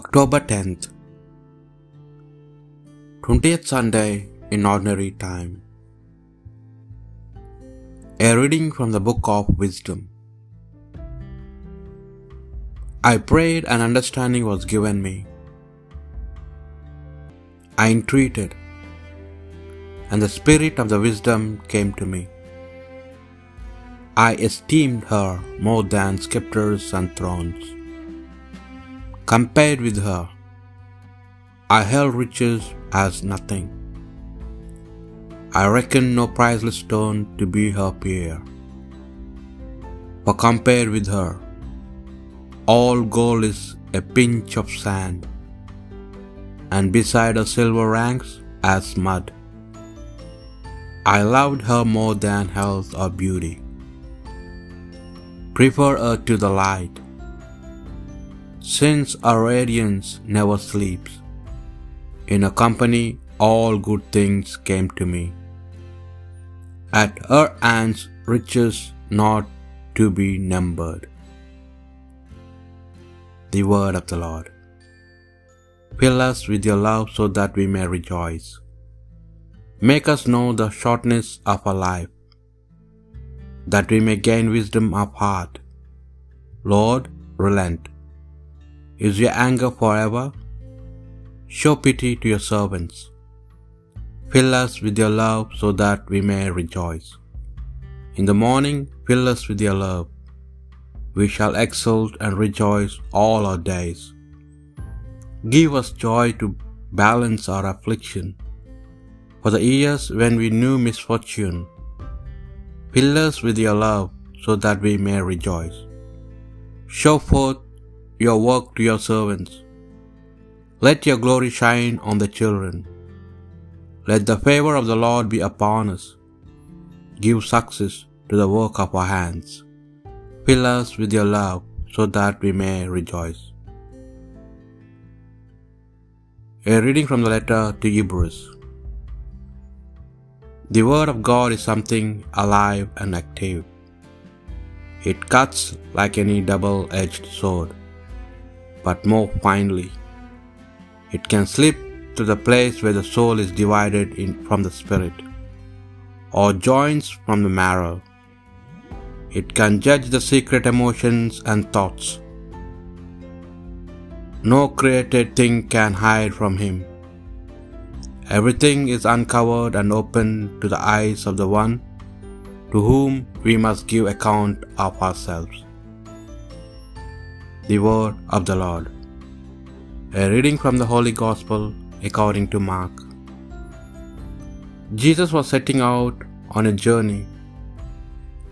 October 10th, 20th Sunday in Ordinary Time. A reading from the Book of Wisdom. I prayed and understanding was given me. I entreated, and the spirit of the wisdom came to me. I esteemed her more than scepters and thrones. Compared with her, I held riches as nothing. I reckoned no priceless stone to be her peer. For compared with her, all gold is a pinch of sand, and beside her silver ranks as mud. I loved her more than health or beauty. Prefer her to the light, since our radiance never sleeps. In her company all good things came to me. At her hands riches not to be numbered. The word of the Lord. Fill us with your love so that we may rejoice. Make us know the shortness of our life, that we may gain wisdom of heart. Lord, relent. Is your anger forever? Show pity to your servants. Fill us with your love so that we may rejoice. In the morning, fill us with your love. We shall exult and rejoice all our days. Give us joy to balance our affliction. For the years when we knew misfortune, fill us with your love so that we may rejoice. Show forth your work to your servants. Let your glory shine on the children. Let the favor of the Lord be upon us. Give success to the work of our hands. Fill us with your love so that we may rejoice. A reading from the letter to Hebrews. The Word of God is something alive and active. It cuts like any double edged sword, but more finely. It can slip to the place where the soul is divided from the spirit, or joins from the marrow. It can judge the secret emotions and thoughts. No created thing can hide from him. Everything is uncovered and open to the eyes of the one to whom we must give account of ourselves. The word of the Lord. A reading from the Holy Gospel according to Mark. Jesus was setting out on a journey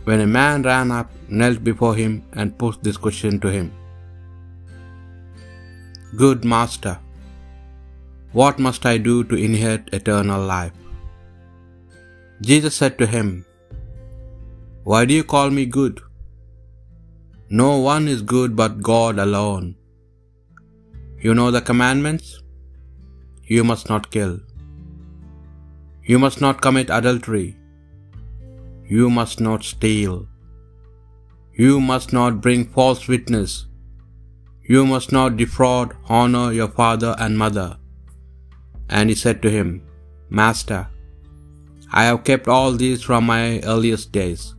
when a man ran up, knelt before him, and put this question to him Good Master, what must I do to inherit eternal life? Jesus said to him, Why do you call me good? No one is good but God alone. You know the commandments? You must not kill. You must not commit adultery. You must not steal. You must not bring false witness. You must not defraud, honor your father and mother. And he said to him, Master, I have kept all these from my earliest days.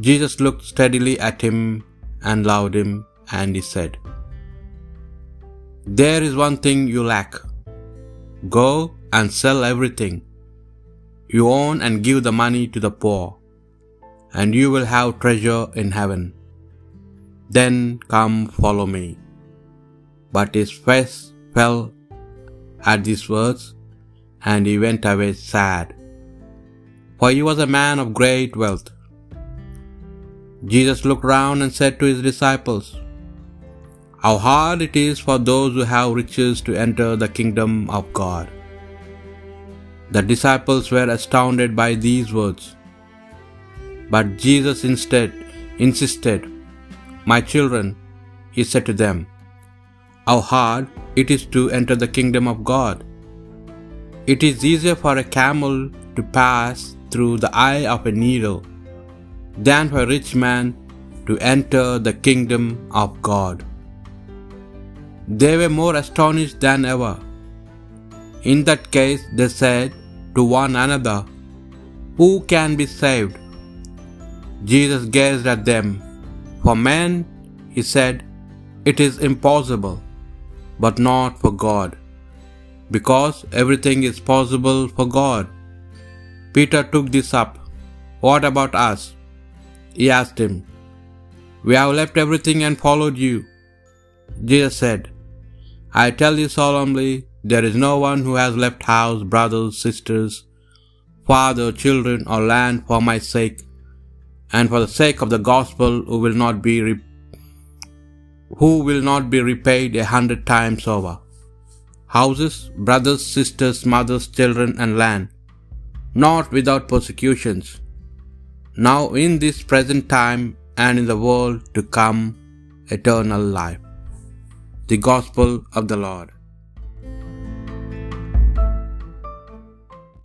Jesus looked steadily at him and loved him, and he said, There is one thing you lack. Go and sell everything you own and give the money to the poor, and you will have treasure in heaven. Then come follow me. But his face fell at these words, and he went away sad, for he was a man of great wealth. Jesus looked round and said to his disciples, How hard it is for those who have riches to enter the kingdom of God. The disciples were astounded by these words. But Jesus instead insisted, My children, he said to them, how hard it is to enter the kingdom of God. It is easier for a camel to pass through the eye of a needle than for a rich man to enter the kingdom of God. They were more astonished than ever. In that case, they said to one another, Who can be saved? Jesus gazed at them. For men, he said, it is impossible, but not for God, because everything is possible for God. Peter took this up. What about us? He asked him. We have left everything and followed you. Jesus said, I tell you solemnly, there is no one who has left house, brothers, sisters, father, children, or land for my sake, and for the sake of the gospel, who will not be re- who will not be repaid a hundred times over. Houses, brothers, sisters, mothers, children, and land, not without persecutions. Now in this present time and in the world to come, eternal life. The Gospel of the Lord.